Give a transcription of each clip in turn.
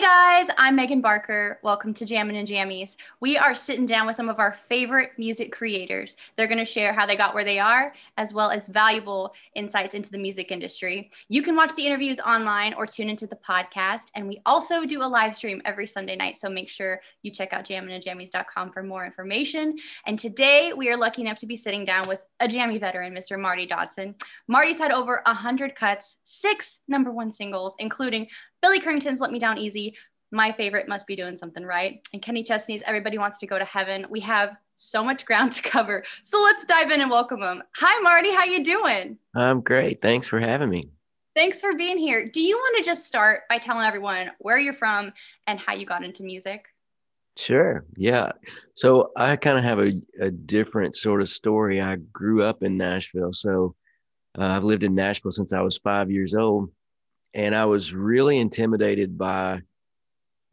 Hey guys, I'm Megan Barker. Welcome to Jammin' and Jammies. We are sitting down with some of our favorite music creators. They're going to share how they got where they are, as well as valuable insights into the music industry. You can watch the interviews online or tune into the podcast. And we also do a live stream every Sunday night. So make sure you check out jamminandjammies.com for more information. And today we are lucky enough to be sitting down with a jammy veteran, Mr. Marty Dodson. Marty's had over 100 cuts, six number one singles, including Billy Currington's Let Me Down Easy. My favorite must be doing something right. And Kenny Chesney's Everybody Wants to Go to Heaven. We have so much ground to cover. So let's dive in and welcome him. Hi Marty, how you doing? I'm great. Thanks for having me. Thanks for being here. Do you want to just start by telling everyone where you're from and how you got into music? Sure. Yeah. So I kind of have a, a different sort of story. I grew up in Nashville. So uh, I've lived in Nashville since I was five years old and I was really intimidated by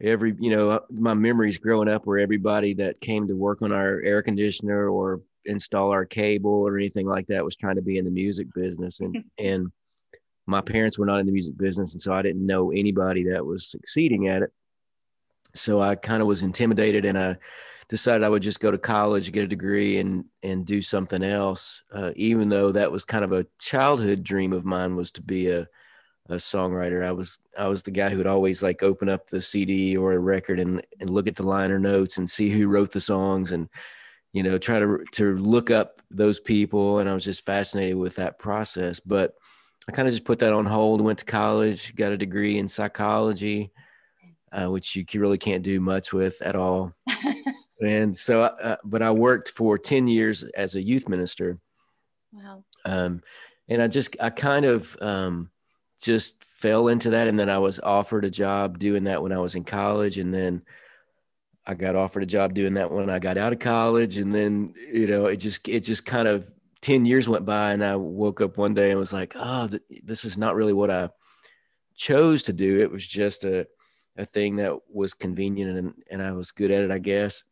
every you know my memories growing up where everybody that came to work on our air conditioner or install our cable or anything like that was trying to be in the music business. And and my parents were not in the music business and so I didn't know anybody that was succeeding at it. So I kind of was intimidated and I decided I would just go to college get a degree and and do something else uh, even though that was kind of a childhood dream of mine was to be a a songwriter. I was I was the guy who would always like open up the CD or a record and and look at the liner notes and see who wrote the songs and you know try to to look up those people and I was just fascinated with that process. But I kind of just put that on hold. Went to college, got a degree in psychology, uh, which you really can't do much with at all. and so, uh, but I worked for ten years as a youth minister. Wow. Um, and I just I kind of um, just fell into that. And then I was offered a job doing that when I was in college. And then I got offered a job doing that when I got out of college. And then, you know, it just, it just kind of 10 years went by and I woke up one day and was like, oh, th- this is not really what I chose to do. It was just a, a thing that was convenient and, and I was good at it, I guess.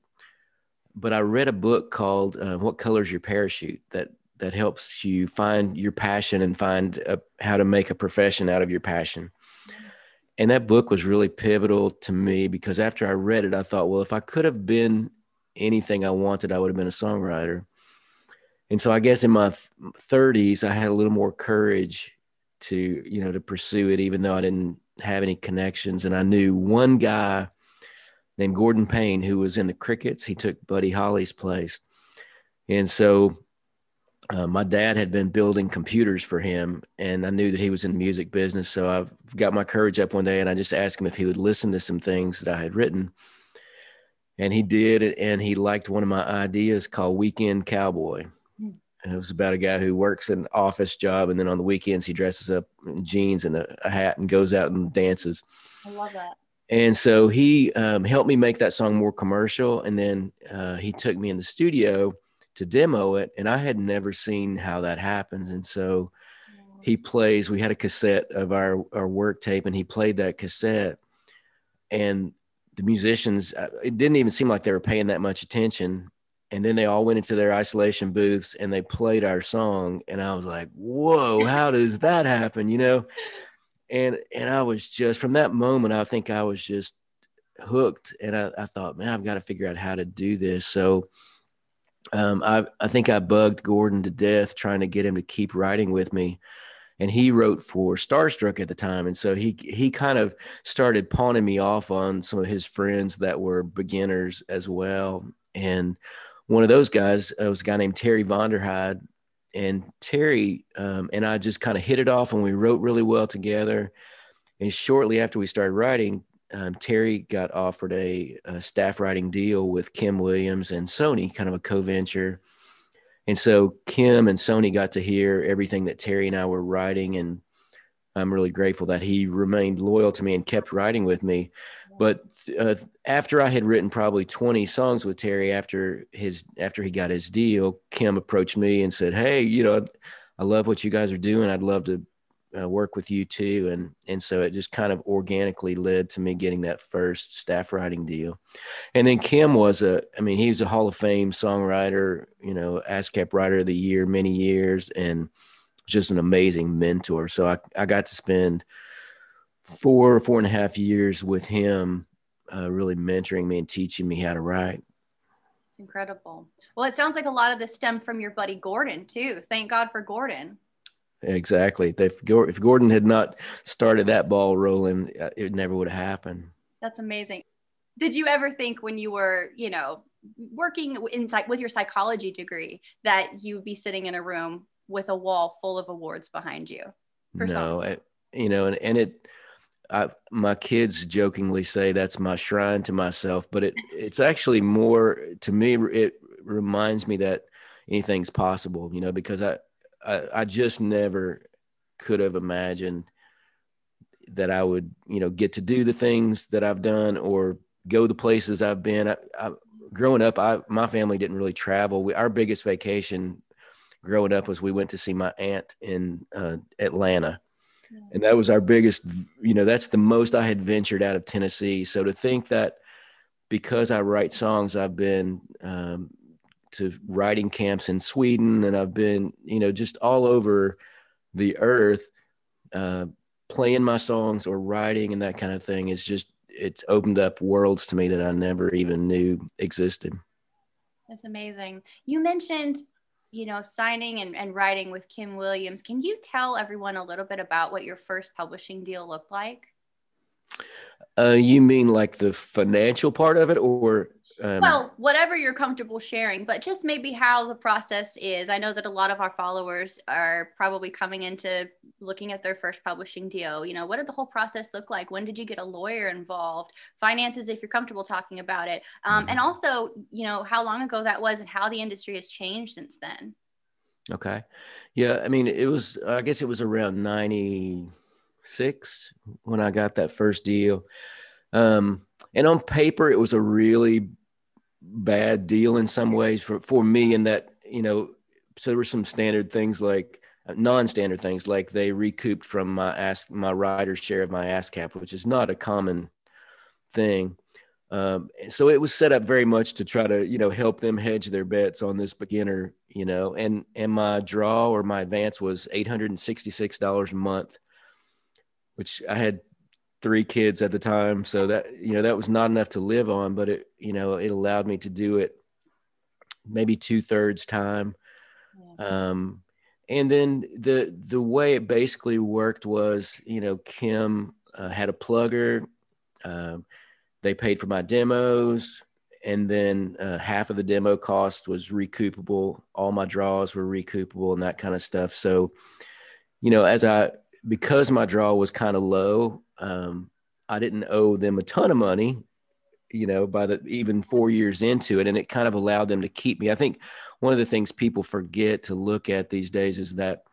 But I read a book called uh, What Color's Your Parachute that that helps you find your passion and find a, how to make a profession out of your passion. Mm-hmm. And that book was really pivotal to me because after I read it, I thought, well, if I could have been anything I wanted, I would have been a songwriter. And so I guess in my 30s, I had a little more courage to, you know, to pursue it, even though I didn't have any connections. And I knew one guy named Gordon Payne who was in the Crickets. He took Buddy Holly's place. And so uh, my dad had been building computers for him and I knew that he was in the music business. So I got my courage up one day and I just asked him if he would listen to some things that I had written. And he did. And he liked one of my ideas called Weekend Cowboy. Hmm. And it was about a guy who works an office job. And then on the weekends, he dresses up in jeans and a, a hat and goes out and dances. I love that. And so he um, helped me make that song more commercial. And then uh, he took me in the studio to demo it and i had never seen how that happens and so he plays we had a cassette of our our work tape and he played that cassette and the musicians uh, it didn't even seem like they were paying that much attention and then they all went into their isolation booths and they played our song and i was like whoa how does that happen? You know? And and i was just from that moment i think i was just hooked and i, I thought man i've got to figure out how to do this. So um, I, I think I bugged Gordon to death trying to get him to keep writing with me. And he wrote for Starstruck at the time. And so he he kind of started pawning me off on some of his friends that were beginners as well. And one of those guys uh, was a guy named Terry Vonderheide. And Terry um, and I just kind of hit it off and we wrote really well together. And shortly after we started writing, um, Terry got offered a, a, staff writing deal with Kim Williams and Sony, kind of a co venture. And so Kim and Sony got to hear everything that Terry and I were writing. And I'm really grateful that he remained loyal to me and kept writing with me. But uh, after I had written probably 20 songs with Terry after his after he got his deal, Kim approached me and said, "Hey, you know, I love what you guys are doing. I'd love to uh, work with you too and and so it just kind of organically led to me getting that first staff writing deal and then kim was a i mean he was a hall of fame songwriter you know ascap writer of the year many years and just an amazing mentor so i, I got to spend four four and a half years with him, uh, really mentoring me and teaching me how to write. Incredible. Well, it sounds like a lot of this stemmed from your buddy Gordon too. Thank God for Gordon. Exactly. If, if Gordon had not started that ball rolling, uh, it never would have happened. That's amazing. Did you ever think when you were, you know, working inside with your psychology degree that you'd be sitting in a room with a wall full of awards behind you? No, I, you know, and, and it, I, my kids jokingly say that's my shrine to myself, but it it's actually more to me. It reminds me that anything's possible, you know, because I I, I just never could have imagined that I would, you know, get to do the things that I've done or go the places I've been. I, I, growing up, I my family didn't really travel. We, our biggest vacation growing up was we went to see my aunt in uh, Atlanta, and that was our biggest. You know, that's the most I had ventured out of Tennessee. So to think that because I write songs, I've been um, to writing camps in Sweden, and I've been, you know, just all over the earth, uh, playing my songs or writing and that kind of thing. It's just it's opened up worlds to me that I never even knew existed. That's amazing. You mentioned, you know, signing and, and writing with Kim Williams. Can you tell everyone a little bit about what your first publishing deal looked like? Uh, you mean like the financial part of it, or um, well, whatever you're comfortable sharing, but just maybe how the process is. I know that a lot of our followers are probably coming into looking at their first publishing deal. You know, what did the whole process look like? When did you get a lawyer involved? Finances, if you're comfortable talking about it. Um, mm-hmm. And also, you know, how long ago that was and how the industry has changed since then. Okay. Yeah. I mean, it was, I guess it was around 96 when I got that first deal. Um, and on paper, it was a really bad deal in some ways for, for me in that, you know, so there were some standard things like uh, non-standard things like they recouped from my ask my rider's share of my ASCAP, which is not a common thing. Um, so it was set up very much to try to, you know, help them hedge their bets on this beginner, you know, and, and my draw or my advance was $866 a month, which I had three kids at the time. So that you know that was not enough to live on but it you know it allowed me to do it maybe two-thirds time. Um, and then the the way it basically worked was you know kim uh, had a plugger um, they paid for my demos and then uh, half of the demo cost was recoupable. All my draws were recoupable and that kind of stuff. So you know as i because my draw was kind of low um, I didn't owe them a ton of money, you know, by the even four years into it, and it kind of allowed them to keep me. I think one of the things people forget to look at these days is that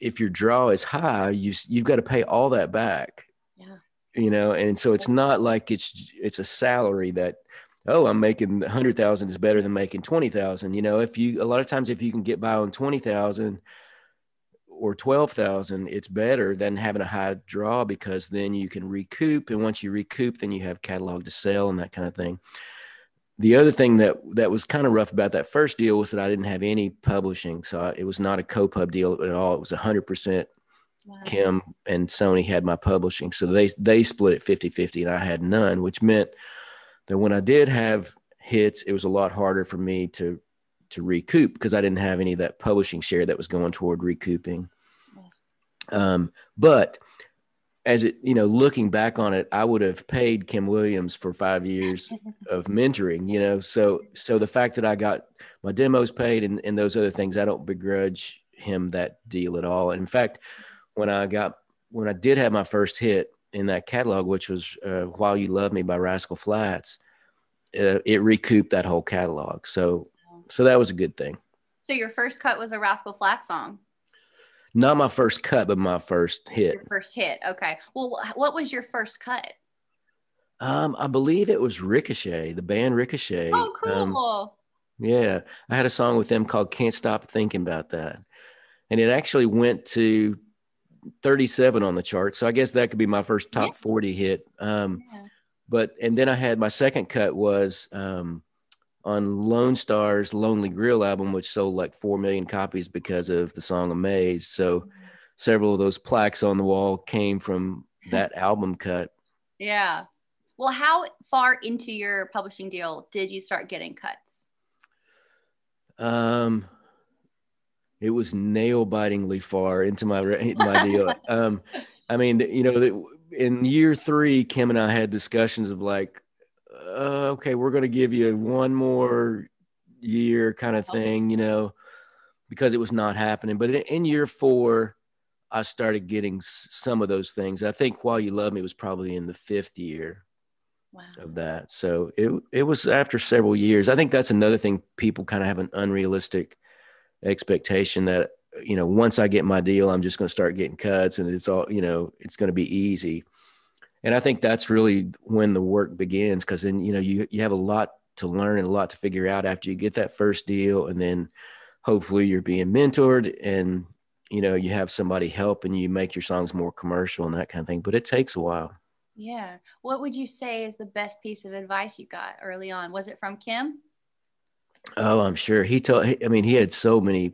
if your draw is high, you you've got to pay all that back. Yeah. You know, and so it's not like it's it's a salary that oh i'm making 100000 is better than making 20000 you know if you a lot of times if you can get by on 20000 or 12,000, it's better than having a high draw because then you can recoup. And once you recoup, then you have catalog to sell and that kind of thing. The other thing that, that was kind of rough about that first deal was that I didn't have any publishing. So I, it was not a co-pub deal at all. It was 100% wow. Kim and Sony had my publishing. So they, they split it 50 50 and I had none, which meant that when I did have hits, it was a lot harder for me to to recoup because I didn't have any of that publishing share that was going toward recouping. Um, but as it, you know, looking back on it, I would have paid Kim Williams for five years of mentoring, you know, so, so the fact that I got my demos paid and, and those other things, I don't begrudge him that deal at all. In fact, when I got, when I did have my first hit in that catalog, which was uh, While You Love Me by Rascal Flatts, uh, it recouped that whole catalog. So so that was a good thing. So your first cut was a Rascal Flatts song. Not my first cut, but my first hit. Your first hit. Okay. Well, what was your first cut? Um, I believe it was Ricochet, the band Ricochet. Oh, cool. Um, yeah, I had a song with them called "Can't Stop Thinking About That," and it actually went to 37 on the chart. So I guess that could be my first top yeah. 40 hit. Um, yeah. But and then I had my second cut was um, on Lone Star's Lonely Grill album, which sold like 4 million copies because of the song Amazed. So several of those plaques on the wall came from that album cut. Yeah. Well, how far into your publishing deal did you start getting cuts? Um, it was nail bitingly far into my my deal. um, I mean, you know, in year three, Kim and I had discussions of like, uh, okay, we're going to give you one more year kind of thing, you know, because it was not happening. But in year four, I started getting some of those things. I think While You Love Me was probably in the fifth year wow. of that. So it it was after several years. I think that's another thing people kind of have an unrealistic expectation that you know once I get my deal, I'm just going to start getting cuts and it's all you know it's going to be easy. And I think that's really when the work begins because then you know you you have a lot to learn and a lot to figure out after you get that first deal and then hopefully you're being mentored and you know you have somebody helping you make your songs more commercial and that kind of thing but it takes a while yeah. What would you say is the best piece of advice you got early on? Was it from Kim? Oh, I'm sure. He told, I mean, he had so many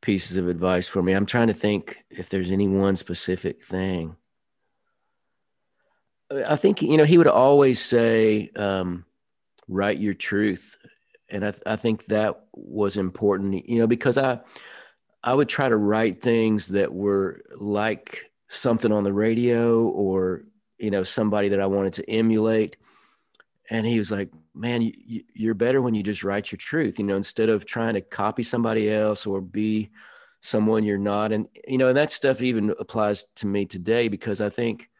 pieces of advice for me. I'm trying to think if there's any one specific thing. I think, you know, he would always say, um, write your truth. And I, I think that was important, you know, because I, I would try to write things that were like something on the radio or you know somebody that I wanted to emulate. And he was like, "Man, you, you're better when you just write your truth. You know, instead of trying to copy somebody else or be someone you're not." And you know, and that stuff even applies to me today because I think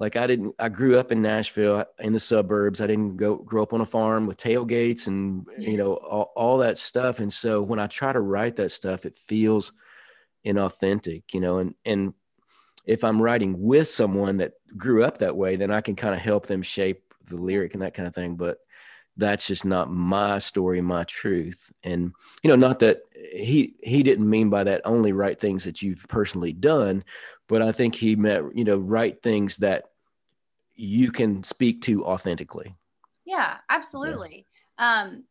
like I didn't I grew up in Nashville in the suburbs. I didn't go grow up on a farm with tailgates and you know all, all that stuff. And so when I try to write that stuff, it feels inauthentic, you know, and and if I'm writing with someone that grew up that way, then I can kind of help them shape the lyric and that kind of thing. But that's just not my story, my truth. And you know, not that he he didn't mean by that only write things that you've personally done, but I think he meant you know write things that you can speak to authentically. Yeah, absolutely. Yeah. Um,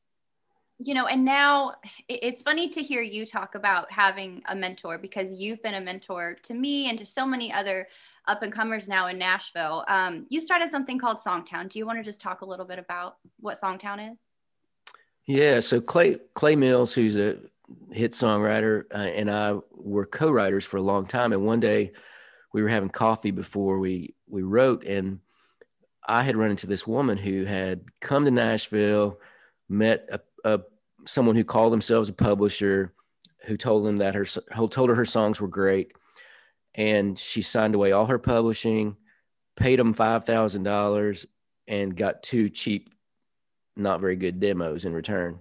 you know, and now it's funny to hear you talk about having a mentor because you've been a mentor to me and to so many other up and comers now in Nashville. Um, you started something called Songtown. Do you want to just talk a little bit about what Songtown is? Yeah, so Clay Clay Mills, who's a hit songwriter, uh, and I were co-writers for a long time. And one day, we were having coffee before we we wrote, and I had run into this woman who had come to Nashville, met a a someone who called themselves a publisher who told them that her who told her her songs were great and she signed away all her publishing paid them $5000 and got two cheap not very good demos in return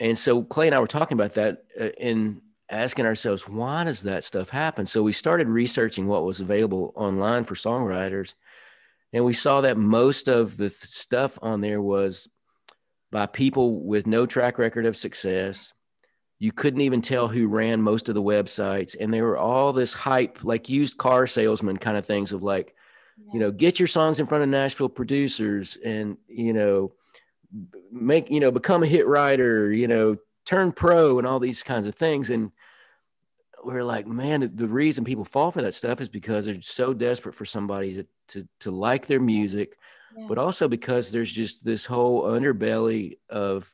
and so clay and i were talking about that uh, and asking ourselves why does that stuff happen so we started researching what was available online for songwriters and we saw that most of the stuff on there was by people with no track record of success. You couldn't even tell who ran most of the websites. And they were all this hype, like used car salesman kind of things of like, yeah. you know, get your songs in front of Nashville producers and, you know, make, you know, become a hit writer, you know, turn pro and all these kinds of things. And we're like, man, the reason people fall for that stuff is because they're so desperate for somebody to, to, to like their music, but also because there's just this whole underbelly of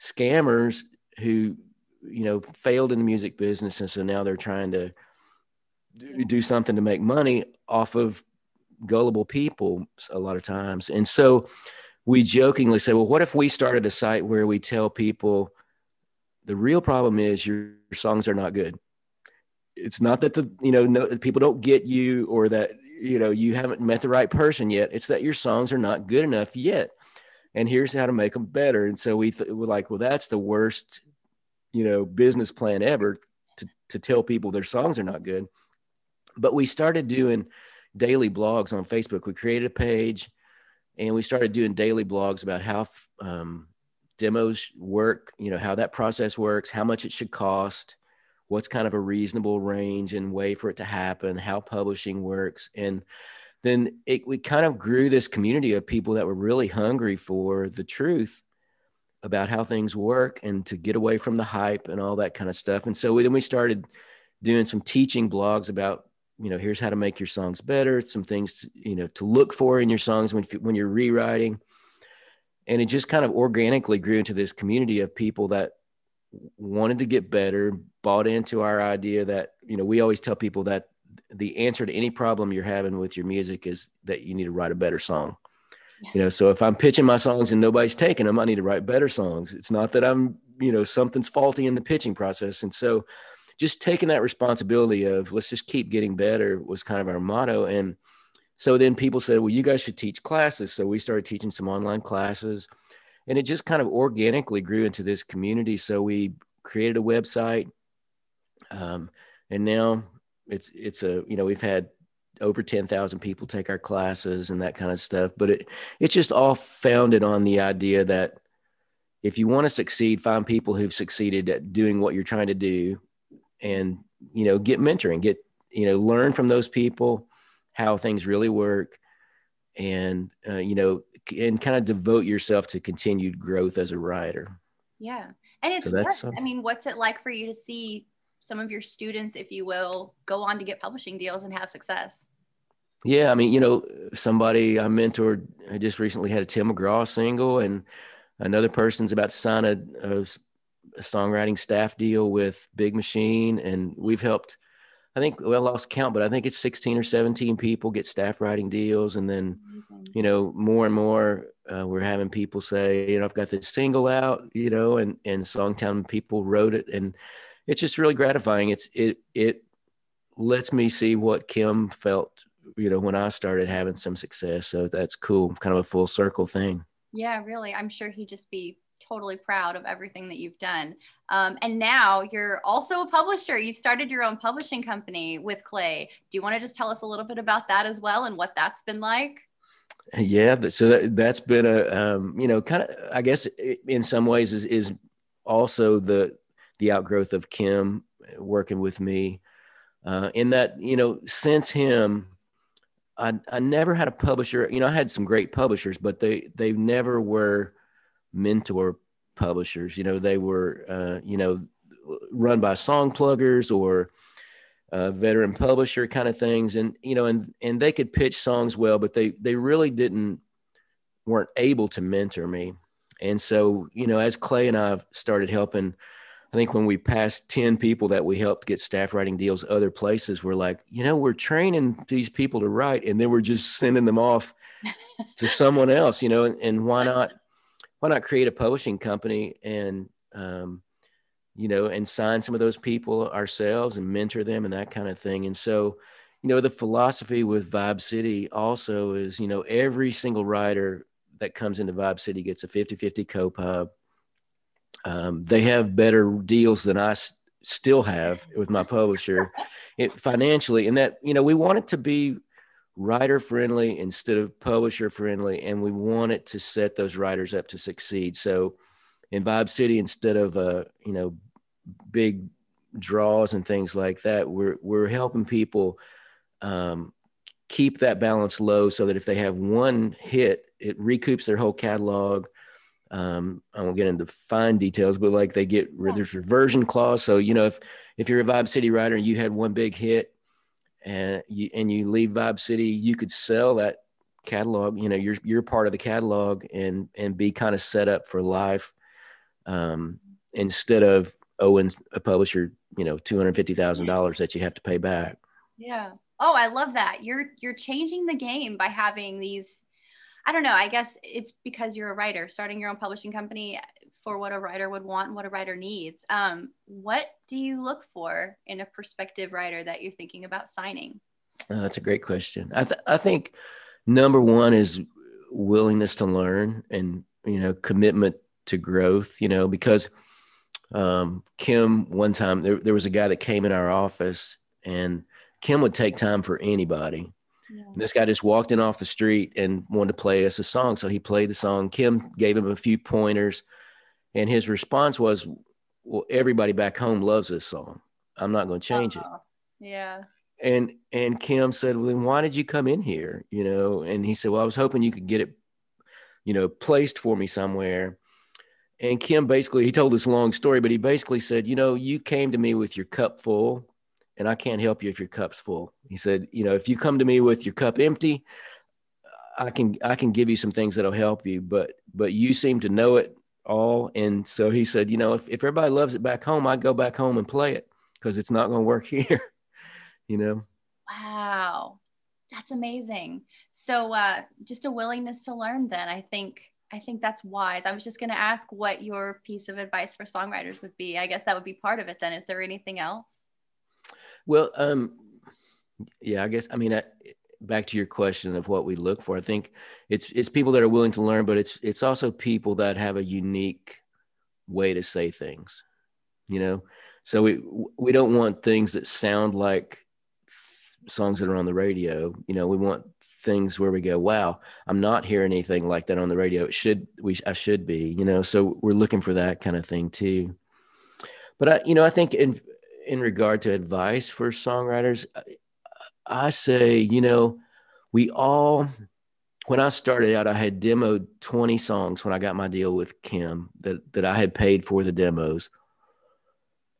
scammers who you know failed in the music business. And so now they're trying to do something to make money off of gullible people a lot of times. And so we jokingly say well what if we started a site where we tell people the real problem is your songs are not good. It's not that the you know no, people don't get you or that you know you haven't met the right person yet. It's that your songs are not good enough yet. And here's how to make them better. And so we th- we're like well that's the worst you know business plan ever to, to tell people their songs are not good. But we started doing daily blogs on facebook. We created a page and we started doing daily blogs about how um, demos work you know how that process works how much it should cost what's kind of a reasonable range and way for it to happen, how publishing works. And then it, we kind of grew this community of people that were really hungry for the truth about how things work and to get away from the hype and all that kind of stuff. And so we, then we started doing some teaching blogs about you know, here's how to make your songs better, some things, to, you know, to look for in your songs when, when you're rewriting. And it just kind of organically grew into this community of people that wanted to get better, bought into our idea that, you know, we always tell people that the answer to any problem you're having with your music is that you need to write a better song. Yeah. You know, so if I'm pitching my songs and nobody's taking them, I need to write better songs. It's not that I'm, you know, something's faulty in the pitching process. And so just taking that responsibility of let's just keep getting better was kind of our motto. And so then people said, well, you guys should teach classes. So we started teaching some online classes and it just kind of organically grew into this community. So we created a website. Um, and now it's, it's a, you know, we've had over 10,000 people take our classes and that kind of stuff. But it, it's just all founded on the idea that if you want to succeed, find people who've succeeded at doing what you're trying to do and you know get mentoring get you know learn from those people how things really work and uh, you know and kind of devote yourself to continued growth as a writer. Yeah. And it's so that's, i mean what's it like for you to see some of your students if you will go on to get publishing deals and have success? Yeah i mean you know somebody i mentored i just recently had a tim mcgraw single and another person's about to sign a a songwriting staff deal with Big Machine, and we've helped. I think well, I lost count, but I think it's 16 or 17 people get staff writing deals, and then you know more and more uh, we're having people say, you know, I've got this single out, you know, and and Songtown people wrote it, and it's just really gratifying. It's it it lets me see what Kim felt, you know, when I started having some success. So that's cool, kind of a full circle thing. Yeah, really. I'm sure he'd just be totally proud of everything that you've done. Um, and now you're also a publisher. You've started your own publishing company with Clay. Do you want to just tell us a little bit about that as well and what that's been like? Yeah, so that, that's been a um, you know kind of I guess in some ways is is also the the outgrowth of Kim working with me. Uh, in that you know since him, I I never had a publisher. You know I had some great publishers, but they they never were mentor publishers. You know, they were, uh, you know, run by song pluggers or uh, veteran publisher kind of things. And, you know, and, and they could pitch songs well, but they, they really didn't, weren't able to mentor me. And so, you know, as Clay and I started helping, I think when we passed 10 people that we helped get staff writing deals other places, we're like, you know, we're training these people to write and then we're just sending them off to someone else, you know, and, and why not why not create a publishing company and um, you know and sign some of those people ourselves and mentor them and that kind of thing. And so you know the philosophy with vibe city also is you know every single writer that comes into vibe city gets a 50-50 co-pub. Um, they have better deals than i still have with my publisher. It, financially and that you know we want it to be writer friendly instead of publisher friendly and we want it to set those writers up to succeed. So in vibe city instead of uh you know big draws and things like that we're we're helping people um, keep that balance low so that if they have one hit it recoups their whole catalog. Um, I won't get into fine details, but like they get there's reversion clause. So you know if if you're a Vibe City writer and you had one big hit, and you and you leave Vibe City, you could sell that catalog. You know, you're you're part of the catalog and and be kind of set up for life, um, instead of owing a publisher, you know, two hundred fifty thousand dollars that you have to pay back. Yeah. Oh, I love that. You're you're changing the game by having these. I don't know. I guess it's because you're a writer, starting your own publishing company for what a writer would want and what a writer needs. Um, what do you look for in a prospective writer that you're thinking about signing? Uh, that's a great question. I, th- I think number one is willingness to learn and you know commitment to growth. You know because um, Kim one time there, there was a guy that came in our office and Kim would take time for anybody. Yeah. This guy just walked in off the street and wanted to play us a song. So he played the song. Kim gave him a few pointers. And his response was, Well, everybody back home loves this song. I'm not going to change uh-huh. it. Yeah. And and Kim said, Well, then why did you come in here? You know, and he said, Well, I was hoping you could get it, you know, placed for me somewhere. And Kim basically he told this long story, but he basically said, you know, you came to me with your cup full and I can't help you if your cup's full. He said, you know, if you come to me with your cup empty, I can I can give you some things that'll help you, but but you seem to know it all. And so he said, you know, if, if everybody loves it back home, I'd go back home and play it because it's not going to work here. you know? Wow. That's amazing. So uh, just a willingness to learn then. I think I think that's wise. I was just going to ask what your piece of advice for songwriters would be. I guess that would be part of it then. Is there anything else? Well, um, yeah, I guess, I mean, I, back to your question of what we look for, I think it's, it's people that are willing to learn, but it's, it's also people that have a unique way to say things, you know? So we, we don't want things that sound like songs that are on the radio. You know, we want things where we go, wow, I'm not hearing anything like that on the radio. It should, we, I should be, you know, so we're looking for that kind of thing too. But I, you know, I think in, in regard to advice for songwriters, I say, you know, we all, when I started out, I had demoed 20 songs when I got my deal with Kim that, that I had paid for the demos.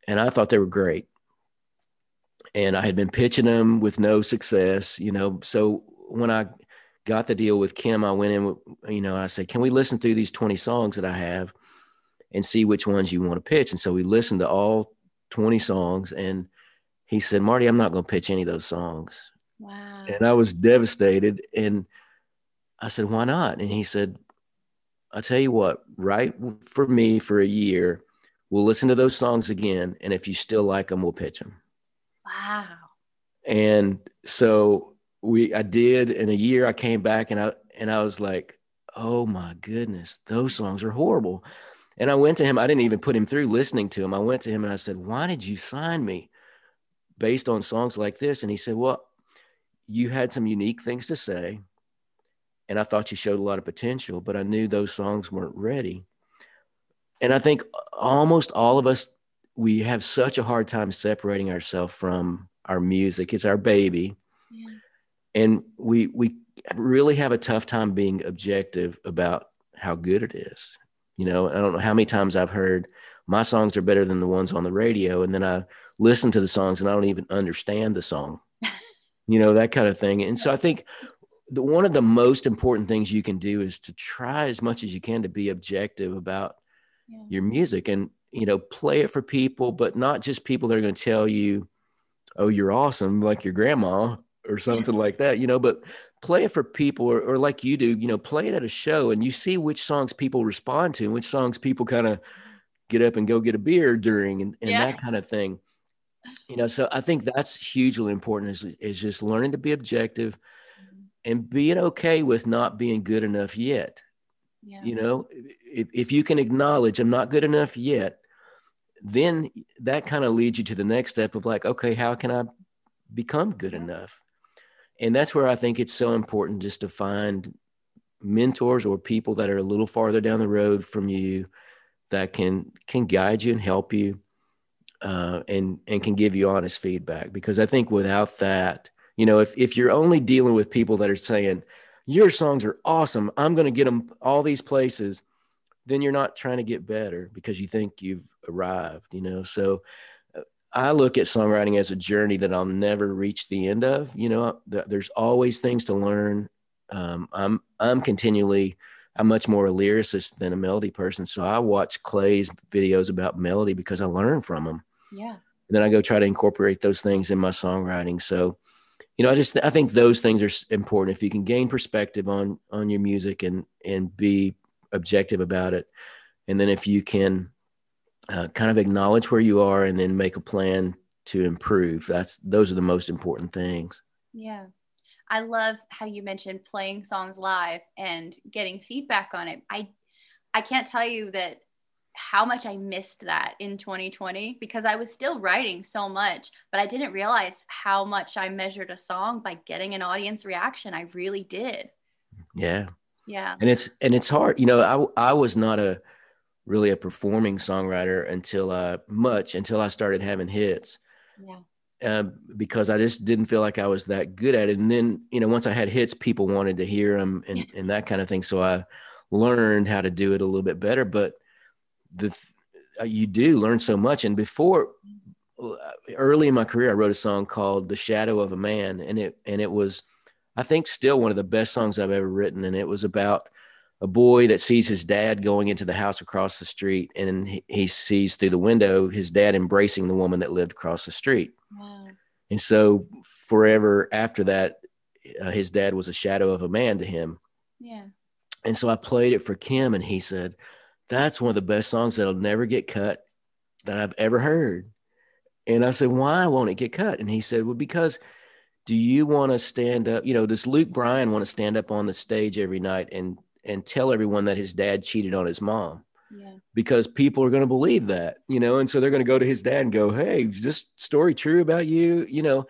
And I thought they were great. And I had been pitching them with no success, you know. So when I got the deal with Kim, I went in, you know, I said, can we listen through these 20 songs that I have and see which ones you want to pitch? And so we listened to all 20 songs. And he said, Marty, I'm not going to pitch any of those songs. Wow. And I was devastated. And I said, why not? And he said, I tell you what, write for me for a year. We'll listen to those songs again. And if you still like them, we'll pitch them. Wow. And so we, I did in a year, I came back and I, and I was like, oh my goodness, those songs are horrible. And I went to him. I didn't even put him through listening to him. I went to him and I said, Why did you sign me based on songs like this? And he said, Well, you had some unique things to say. And I thought you showed a lot of potential, but I knew those songs weren't ready. And I think almost all of us, we have such a hard time separating ourselves from our music. It's our baby. Yeah. And we, we really have a tough time being objective about how good it is. You know, I don't know how many times I've heard my songs are better than the ones on the radio. And then I listen to the songs and I don't even understand the song, you know, that kind of thing. And so I think the, one of the most important things you can do is to try as much as you can to be objective about yeah. your music and, you know, play it for people, but not just people that are going to tell you, oh, you're awesome, like your grandma or something yeah. like that, you know, but play it for people or, or like you do, you know, play it at a show and you see which songs people respond to and which songs people kind of get up and go get a beer during and, and yeah. that kind of thing. You know, so I think that's hugely important is, is just learning to be objective and being okay with not being good enough yet. Yeah. You know, if, if you can acknowledge I'm not good enough yet, then that kind of leads you to the next step of like, okay, how can I become good yeah. enough? and that's where I think it's so important just to find mentors or people that are a little farther down the road from you that can can guide you and help you uh, and and can give you honest feedback because I think without that you know if, if you're only dealing with people that are saying your songs are awesome I'm going to get them all these places then you're not trying to get better because you think you've arrived you know so I look at songwriting as a journey that I'll never reach the end of. You know, there's always things to learn. Um, I'm I'm continually I'm much more a lyricist than a melody person, so I watch Clay's videos about melody because I learn from him. Yeah. And then I go try to incorporate those things in my songwriting. So, you know, I just I think those things are important. If you can gain perspective on on your music and and be objective about it, and then if you can uh, kind of acknowledge where you are and then make a plan to improve. That's those are the most important things. Yeah. I love how you mentioned playing songs live and getting feedback on it. I I can't tell you that how much I missed that in 2020 because I was still writing so much, but I didn't realize how much I measured a song by getting an audience reaction. I really did. Yeah. Yeah. And it's and it's hard. You know, I I was not a really a performing songwriter until uh much until I started having hits. Yeah. Uh, because I just didn't feel like I was that good at it. And then, you know, once I had hits, people wanted to hear them and, and that kind of thing. So I learned how to do it a little bit better. But the uh, you do learn so much. And before early in my career, I wrote a song called "The Shadow of a Man," and it and it was, I think, still one of the best songs I've ever written. And it was about a boy that sees his dad going into the house across the street, and he, sees through the window his dad embracing the woman that lived across the street. Wow. And so, forever after that, uh, his dad was a shadow of a man to him. Yeah. And so I played it for Kim, and he said, "That's one of the best songs that'll never get cut that I've ever heard." And I said, "Why won't it get cut?" And he said, "Well, because." Do you want to stand up? You know, does Luke Bryan want to stand up on the stage every night and and tell everyone that his dad cheated on his mom. Yeah. Because people are going to believe that, you know, and so they're going to go to his dad and go, Hey, is this story true about you? You know,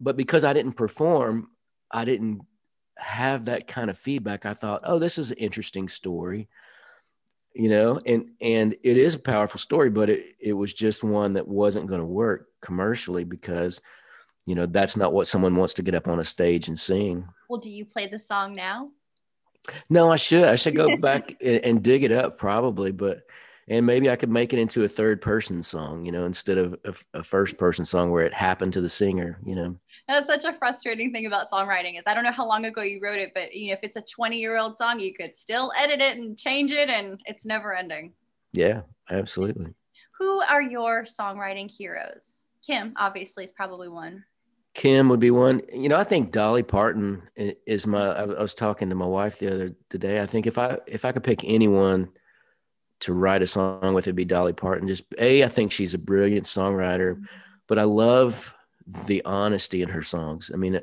but because I didn't perform, I didn't have that kind of feedback. I thought, oh, this is an interesting story, you know, and and it is a powerful story, but it it was just one that wasn't going to work commercially because, you know, that's not what someone wants to get up on a stage and sing. Well, do you play the song now? No, I should. I should go back and, and, dig it up probably, but and maybe I could make it into a third person song, you know, instead of a, a, first person song where it happened to the singer, you know. That's such a frustrating thing about songwriting is I don't know how long ago you wrote it, but you know, if it's a 20 year old song, you could still edit it and change it and it's never ending. Yeah, absolutely. Who are your songwriting heroes? Kim obviously is probably one. Kim would be one. You know, I think Dolly Parton is my. I was talking to my wife the other day. I think if I if I could pick anyone to write a song with, it'd be Dolly Parton. Just a, I think she's a brilliant songwriter, but I love the honesty in her songs. I mean,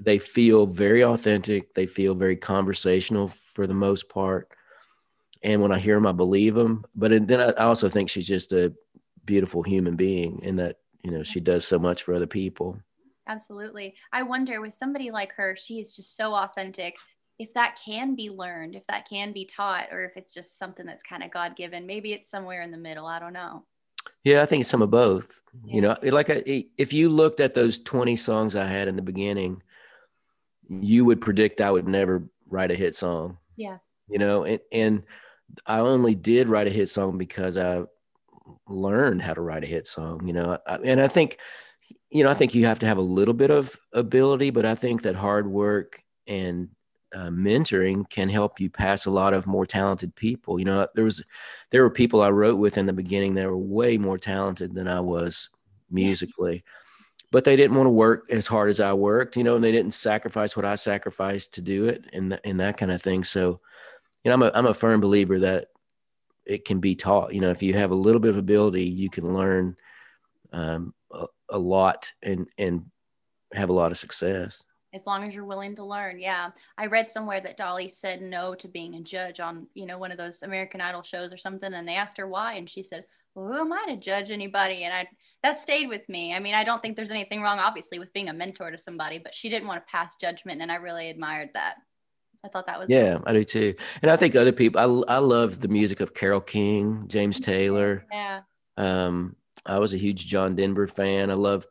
they feel very authentic. They feel very conversational for the most part. And when I hear them, I believe them. But then I also think she's just a beautiful human being, in that you know she does so much for other people. Absolutely. I wonder with somebody like her, she is just so authentic. If that can be learned, if that can be taught, or if it's just something that's kind of God given, maybe it's somewhere in the middle. I don't know. Yeah, I think it's some of both. Yeah. You know, like I, if you looked at those 20 songs I had in the beginning, you would predict I would never write a hit song. Yeah. You know, and, and I only did write a hit song because I learned how to write a hit song, you know, and I think you know, I think you have to have a little bit of ability, but I think that hard work and uh, mentoring can help you pass a lot of more talented people. You know, there was there were people I wrote with in the beginning that were way more talented than I was musically, but they didn't want to work as hard as I worked. You know, and they didn't sacrifice what I sacrificed to do it, and and that kind of thing. So, you know, I'm a I'm a firm believer that it can be taught. You know, if you have a little bit of ability, you can learn um, a lot and and have a lot of success. As long as you're willing to learn. Yeah. I read somewhere that dolly said no to being a judge on you know one of those american idol shows or something and they asked her why and she said well who am i to judge anybody? And i that stayed with me. I mean i don't think there's anything wrong obviously with being a mentor to somebody but she didn't want to pass judgment and i really admired that. I thought that was yeah cool. i do too. And i think other people i, I love the music of carole king james taylor. Yeah. Um I was a huge John Denver fan. I loved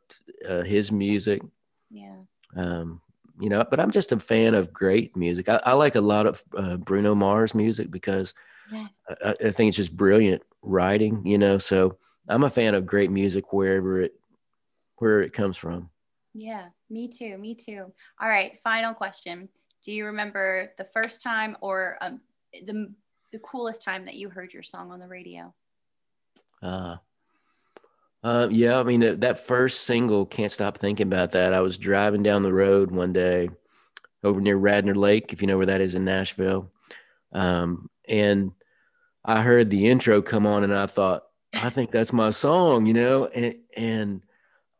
uh, his music. Yeah. Um, you know, but I'm just a fan of great music. I, I like a lot of uh, Bruno Mars music because yeah. I, I, think it's just brilliant writing. You know, so I'm a fan of great music wherever it where it comes from. Yeah, me too. Me too. All right, final question. Do you remember the first time or um, the the coolest time that you heard your song on the radio? Uh, uh, yeah, I mean that, that first single, "Can't Stop Thinking About That." I was driving down the road one day over near Radnor Lake, if you know where that is in Nashville, um, and I heard the intro come on, and I thought, I think that's my song, you know, and and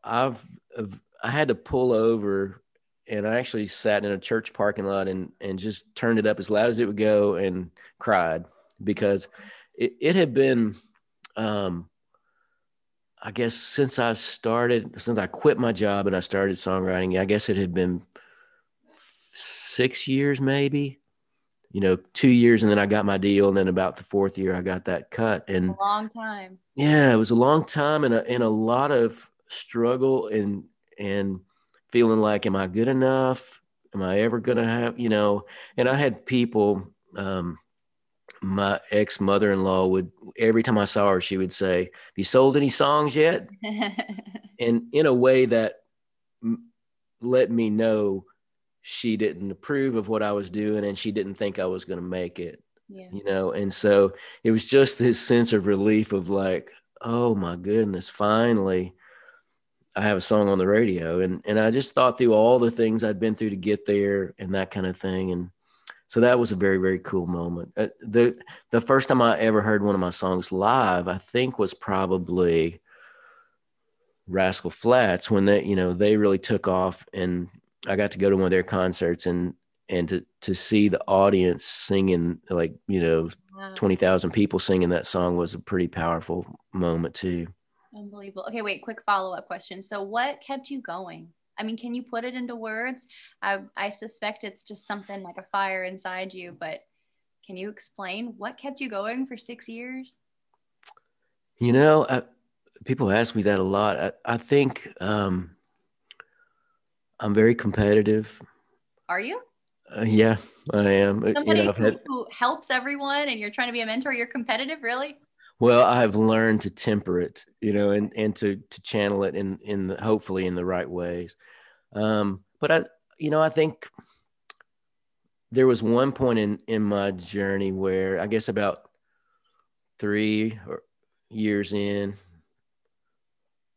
I've, I've I had to pull over, and I actually sat in a church parking lot and and just turned it up as loud as it would go and cried because it, it had been. Um, I guess since I started, since I quit my job and I started songwriting, I guess it had been six years, maybe, you know, two years. And then I got my deal. And then about the fourth year, I got that cut. And a long time. Yeah, it was a long time and a, and a lot of struggle and, and feeling like, am I good enough? Am I ever going to have, you know, and I had people, um, my ex mother in law would every time I saw her, she would say, "Have you sold any songs yet?" and in a way that m- let me know she didn't approve of what I was doing, and she didn't think I was going to make it. Yeah. You know, and so it was just this sense of relief of like, oh my goodness, finally, I have a song on the radio, and and I just thought through all the things I'd been through to get there, and that kind of thing, and so that was a very very cool moment. Uh, the the first time i ever heard one of my songs live i think was probably Rascal Flatts when they you know they really took off and i got to go to one of their concerts and and to to see the audience singing like you know wow. 20,000 people singing that song was a pretty powerful moment too. Unbelievable. Okay wait quick follow-up question. So what kept you going I mean, can you put it into words? I, I suspect it's just something like a fire inside you, but can you explain what kept you going for six years? You know, I, people ask me that a lot. I, I think um, I'm very competitive. Are you? Uh, yeah, I am. Uh, Somebody you know, had, who helps everyone and you're trying to be a mentor, you're competitive, really? Well, I've learned to temper it, you know, and, and to, to channel it in, in the, hopefully in the right ways. Um, but I, you know, I think there was one point in, in my journey where I guess about three years in,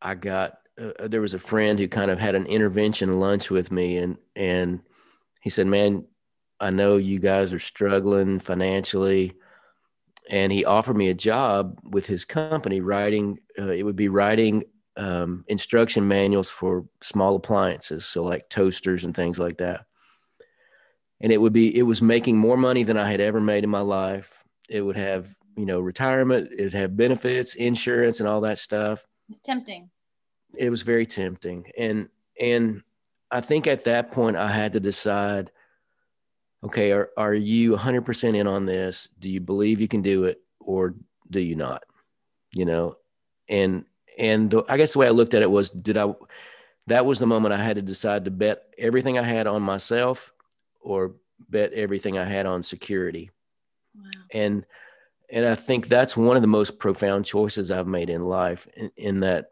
I got, uh, there was a friend who kind of had an intervention lunch with me and, and he said, man, I know you guys are struggling financially and he offered me a job with his company writing uh, it would be writing um, instruction manuals for small appliances so like toasters and things like that. And it would be it was making more money than i had ever made in my life. It would have you know retirement it would have benefits insurance and all that stuff. It's tempting. It was very tempting. And and i think at that point i had to decide okay, are, are you 100% in on this? Do you believe you can do it or do you not? You know, and, and the, I guess the way I looked at it was, did I, that was the moment I had to decide to bet everything I had on myself or bet everything I had on security. Wow. And, and I think that's one of the most profound choices I've made in life in, in that,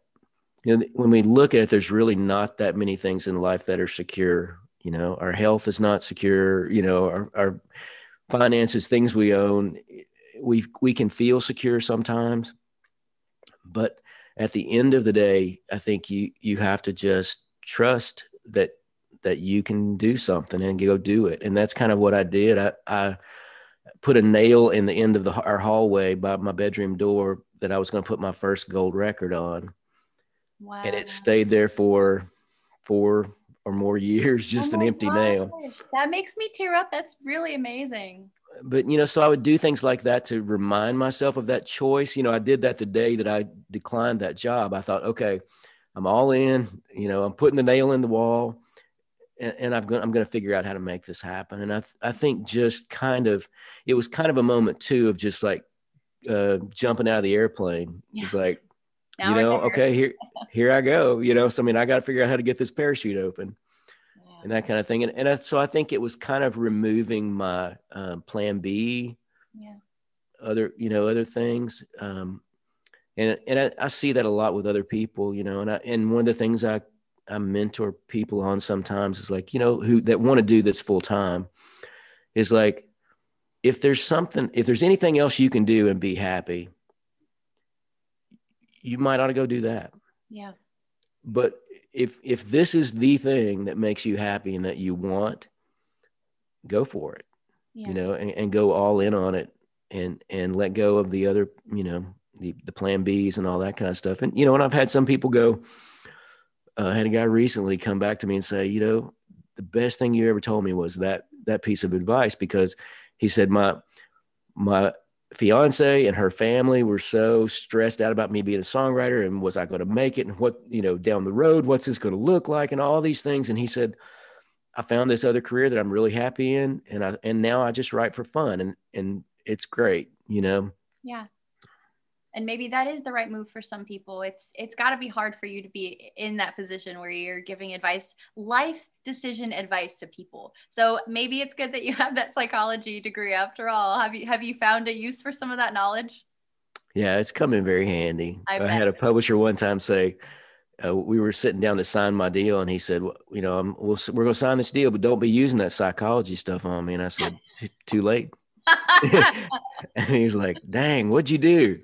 you know, when we look at it, there's really not that many things in life that are secure you know our health is not secure you know our, our finances things we own we we can feel secure sometimes. But at the end of the day i think you you have to just trust that that you can do something and go do it. And that's kind of what i did. I i put a nail in the end of the our hallway by my bedroom door that i was going to put my first gold record on. Wow. and it stayed there for four or more years just oh an empty gosh. nail. That makes me tear up. That's really amazing. But you know, so I would do things like that to remind myself of that choice. You know, I did that the day that I declined that job. I thought, okay, I'm all in. You know, I'm putting the nail in the wall, and, and I'm going. I'm going to figure out how to make this happen. And I, I think just kind of, it was kind of a moment too of just like uh, jumping out of the airplane. Yeah. It's like, now you know, okay, here, here I go. You know, so I mean, I got to figure out how to get this parachute open, yeah. and that kind of thing. And and I, so I think it was kind of removing my um, plan B, yeah, other you know other things. Um, and and I, I see that a lot with other people, you know. And I and one of the things I I mentor people on sometimes is like you know who that want to do this full time is like if there's something if there's anything else you can do and be happy you might ought to go do that. Yeah. But if if this is the thing that makes you happy and that you want, go for it. Yeah. You know, and, and go all in on it and and let go of the other, you know, the the plan Bs and all that kind of stuff. And you know, and I've had some people go, uh, I had a guy recently come back to me and say, you know, the best thing you ever told me was that that piece of advice because he said my my fiance and her family were so stressed out about me being a songwriter and was I going to make it and what, you know, down the road, what's this going to look like and all these things. And he said, I found this other career that I'm really happy in. And I, and now I just write for fun and, and it's great, you know? Yeah. And maybe that is the right move for some people it's it's got to be hard for you to be in that position where you're giving advice life decision advice to people so maybe it's good that you have that psychology degree after all have you have you found a use for some of that knowledge yeah it's come in very handy i, I had a publisher one time say uh, we were sitting down to sign my deal, and he said, well, "You know, I'm, we'll, we're going to sign this deal, but don't be using that psychology stuff on me." And I said, "Too late." and he was like, "Dang, what'd you do?"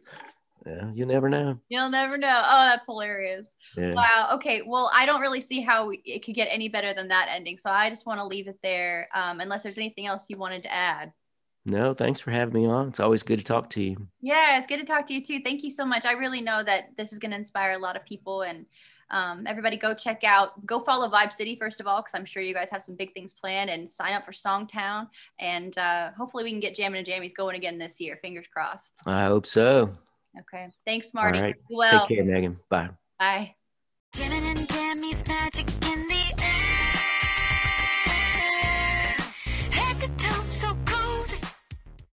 Yeah, you never know. You'll never know. Oh, that's hilarious. Yeah. Wow. Okay. Well, I don't really see how it could get any better than that ending. So I just want to leave it there. Um, unless there's anything else you wanted to add. No, thanks for having me on. It's always good to talk to you. Yeah, it's good to talk to you too. Thank you so much. I really know that this is going to inspire a lot of people and um, everybody go check out, go follow Vibe City first of all, because I'm sure you guys have some big things planned and sign up for Songtown. And uh, hopefully we can get Jammin' and Jammies going again this year. Fingers crossed. I hope so. Okay. Thanks, Marty. All right. Well, take care, Megan. Bye. Bye.